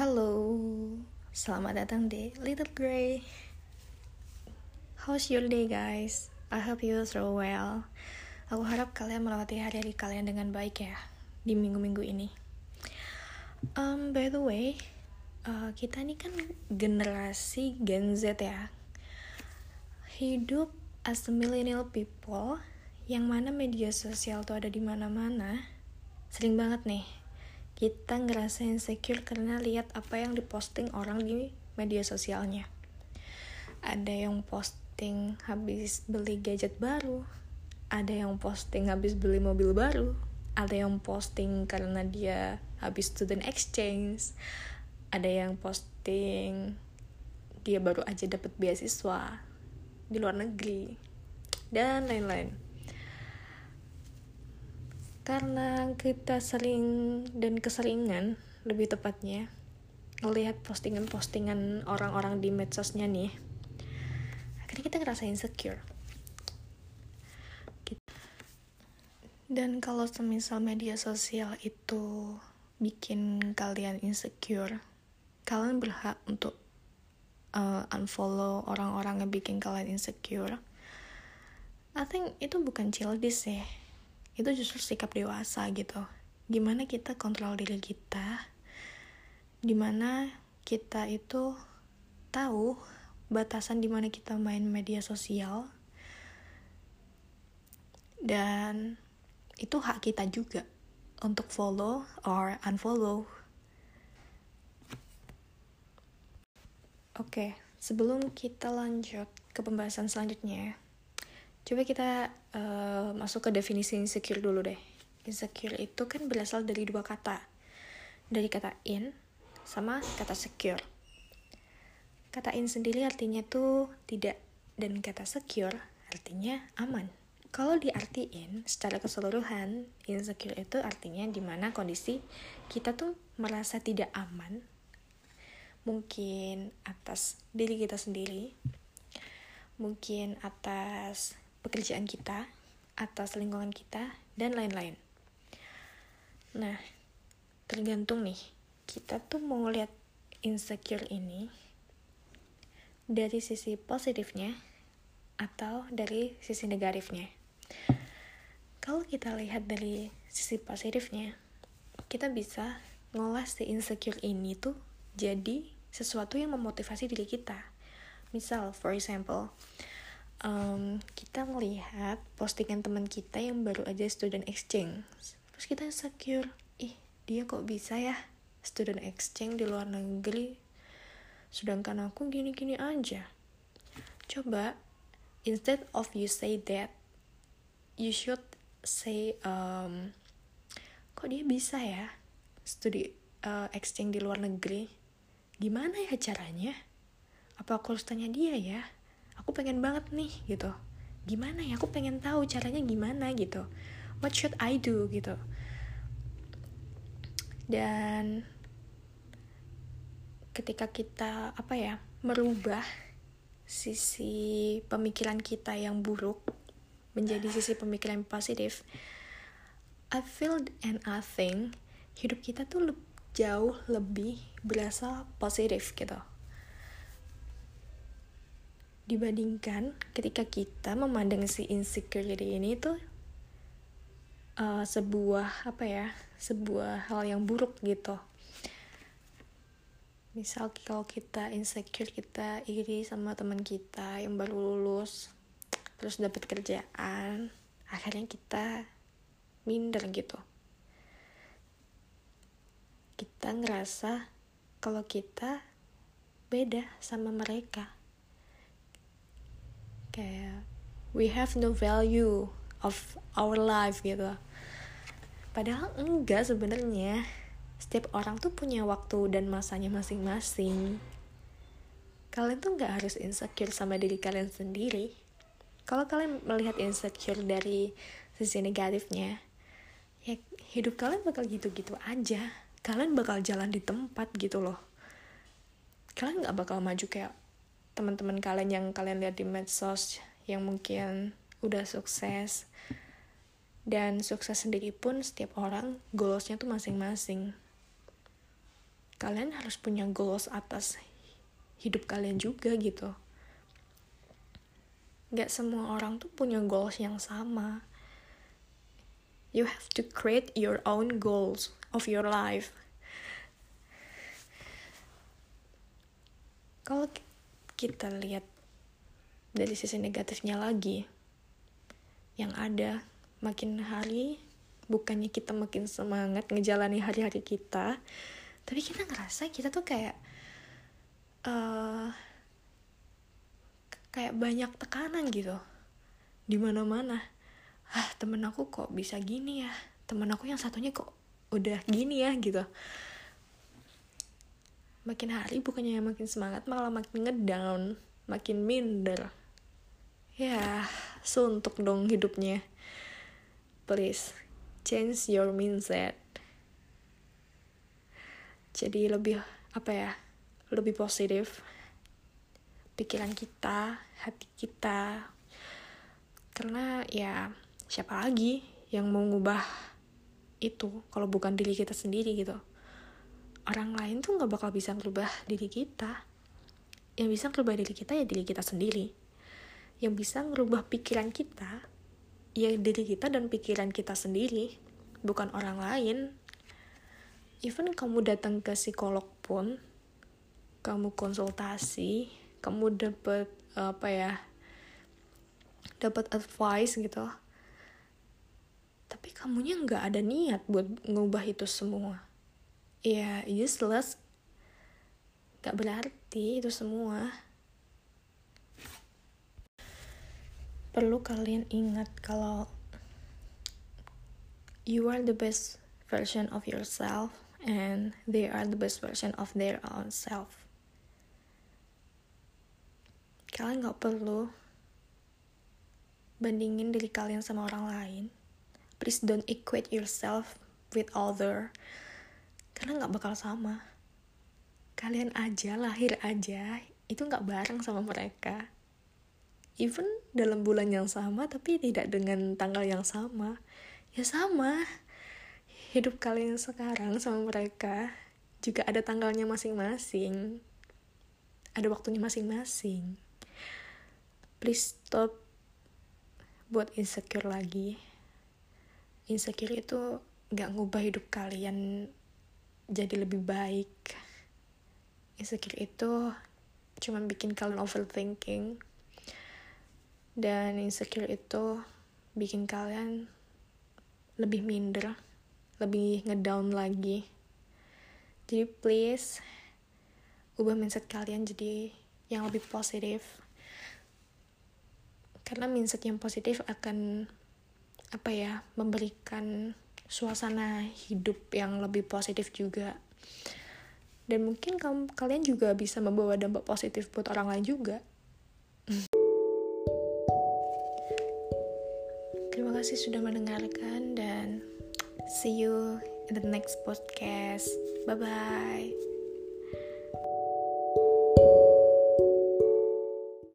Halo, selamat datang di Little Grey. How's your day guys? I hope you so well. Aku harap kalian melewati hari-hari kalian dengan baik ya di minggu-minggu ini. Um, by the way, uh, kita ini kan generasi Gen Z ya. Hidup as a millennial people yang mana media sosial tuh ada di mana-mana. Sering banget nih kita ngerasa insecure karena lihat apa yang diposting orang di media sosialnya. Ada yang posting habis beli gadget baru, ada yang posting habis beli mobil baru, ada yang posting karena dia habis student exchange, ada yang posting dia baru aja dapat beasiswa di luar negeri, dan lain-lain karena kita sering dan keseringan lebih tepatnya ngelihat postingan-postingan orang-orang di medsosnya nih akhirnya kita ngerasa insecure. Dan kalau semisal media sosial itu bikin kalian insecure kalian berhak untuk uh, unfollow orang-orang yang bikin kalian insecure. I think itu bukan childish ya itu justru sikap dewasa gitu. Gimana kita kontrol diri kita di mana kita itu tahu batasan di mana kita main media sosial dan itu hak kita juga untuk follow or unfollow. Oke sebelum kita lanjut ke pembahasan selanjutnya Coba kita uh, masuk ke definisi insecure dulu deh. Insecure itu kan berasal dari dua kata. Dari kata in sama kata secure. Kata in sendiri artinya tuh tidak dan kata secure artinya aman. Kalau diartiin secara keseluruhan, insecure itu artinya di mana kondisi kita tuh merasa tidak aman, mungkin atas diri kita sendiri, mungkin atas pekerjaan kita, atas lingkungan kita, dan lain-lain. Nah, tergantung nih, kita tuh mau lihat insecure ini dari sisi positifnya atau dari sisi negatifnya. Kalau kita lihat dari sisi positifnya, kita bisa ngolah si insecure ini tuh jadi sesuatu yang memotivasi diri kita. Misal, for example, um, kita melihat postingan teman kita yang baru aja student exchange. Terus kita insecure ih dia kok bisa ya student exchange di luar negeri? Sedangkan aku gini-gini aja. Coba instead of you say that you should say um, kok dia bisa ya studi uh, exchange di luar negeri? Gimana ya caranya? Apa aku harus tanya dia ya aku pengen banget nih gitu. Gimana ya? Aku pengen tahu caranya gimana gitu. What should I do gitu. Dan ketika kita apa ya merubah sisi pemikiran kita yang buruk menjadi sisi pemikiran positif I feel and I think hidup kita tuh jauh lebih berasa positif gitu dibandingkan ketika kita memandang si insecurity ini tuh uh, sebuah apa ya sebuah hal yang buruk gitu. Misal kalau kita insecure kita iri sama teman kita yang baru lulus terus dapat kerjaan akhirnya kita minder gitu. Kita ngerasa kalau kita beda sama mereka kayak we have no value of our life gitu. Padahal enggak sebenarnya. Setiap orang tuh punya waktu dan masanya masing-masing. Kalian tuh nggak harus insecure sama diri kalian sendiri. Kalau kalian melihat insecure dari sisi negatifnya ya hidup kalian bakal gitu-gitu aja. Kalian bakal jalan di tempat gitu loh. Kalian nggak bakal maju kayak teman-teman kalian yang kalian lihat di medsos yang mungkin udah sukses dan sukses sendiri pun setiap orang goalsnya tuh masing-masing. Kalian harus punya goals atas hidup kalian juga gitu. Gak semua orang tuh punya goals yang sama. You have to create your own goals of your life. Kalau kita lihat dari sisi negatifnya lagi yang ada makin hari bukannya kita makin semangat ngejalani hari-hari kita tapi kita ngerasa kita tuh kayak uh, kayak banyak tekanan gitu. Di mana mana ah temen aku kok bisa gini ya? Temen aku yang satunya kok udah gini ya? gitu makin hari bukannya makin semangat malah makin ngedown makin minder. Ya suntuk dong hidupnya. Please change your mindset. Jadi lebih apa ya lebih positif pikiran kita hati kita. Karena ya siapa lagi yang mau ngubah itu kalau bukan diri kita sendiri gitu orang lain tuh nggak bakal bisa merubah diri kita. Yang bisa merubah diri kita ya diri kita sendiri. Yang bisa merubah pikiran kita ya diri kita dan pikiran kita sendiri bukan orang lain. Even kamu datang ke psikolog pun kamu konsultasi kamu dapat apa ya dapat advice gitu. Tapi kamunya nggak ada niat buat ngubah itu semua ya useless gak berarti itu semua perlu kalian ingat kalau you are the best version of yourself and they are the best version of their own self. Kalian gak perlu bandingin diri kalian sama orang lain. Please don't equate yourself with other. Karena gak bakal sama. Kalian aja, lahir aja, itu gak bareng sama mereka. Even dalam bulan yang sama, tapi tidak dengan tanggal yang sama. Ya sama, hidup kalian sekarang sama mereka juga ada tanggalnya masing-masing ada waktunya masing-masing please stop buat insecure lagi insecure itu gak ngubah hidup kalian jadi lebih baik. Insecure itu cuma bikin kalian overthinking. Dan insecure itu bikin kalian lebih minder lebih ngedown lagi. Jadi please ubah mindset kalian jadi yang lebih positif. Karena mindset yang positif akan apa ya memberikan suasana hidup yang lebih positif juga dan mungkin kamu kalian juga bisa membawa dampak positif buat orang lain juga terima kasih sudah mendengarkan dan See you in the next podcast. Bye bye.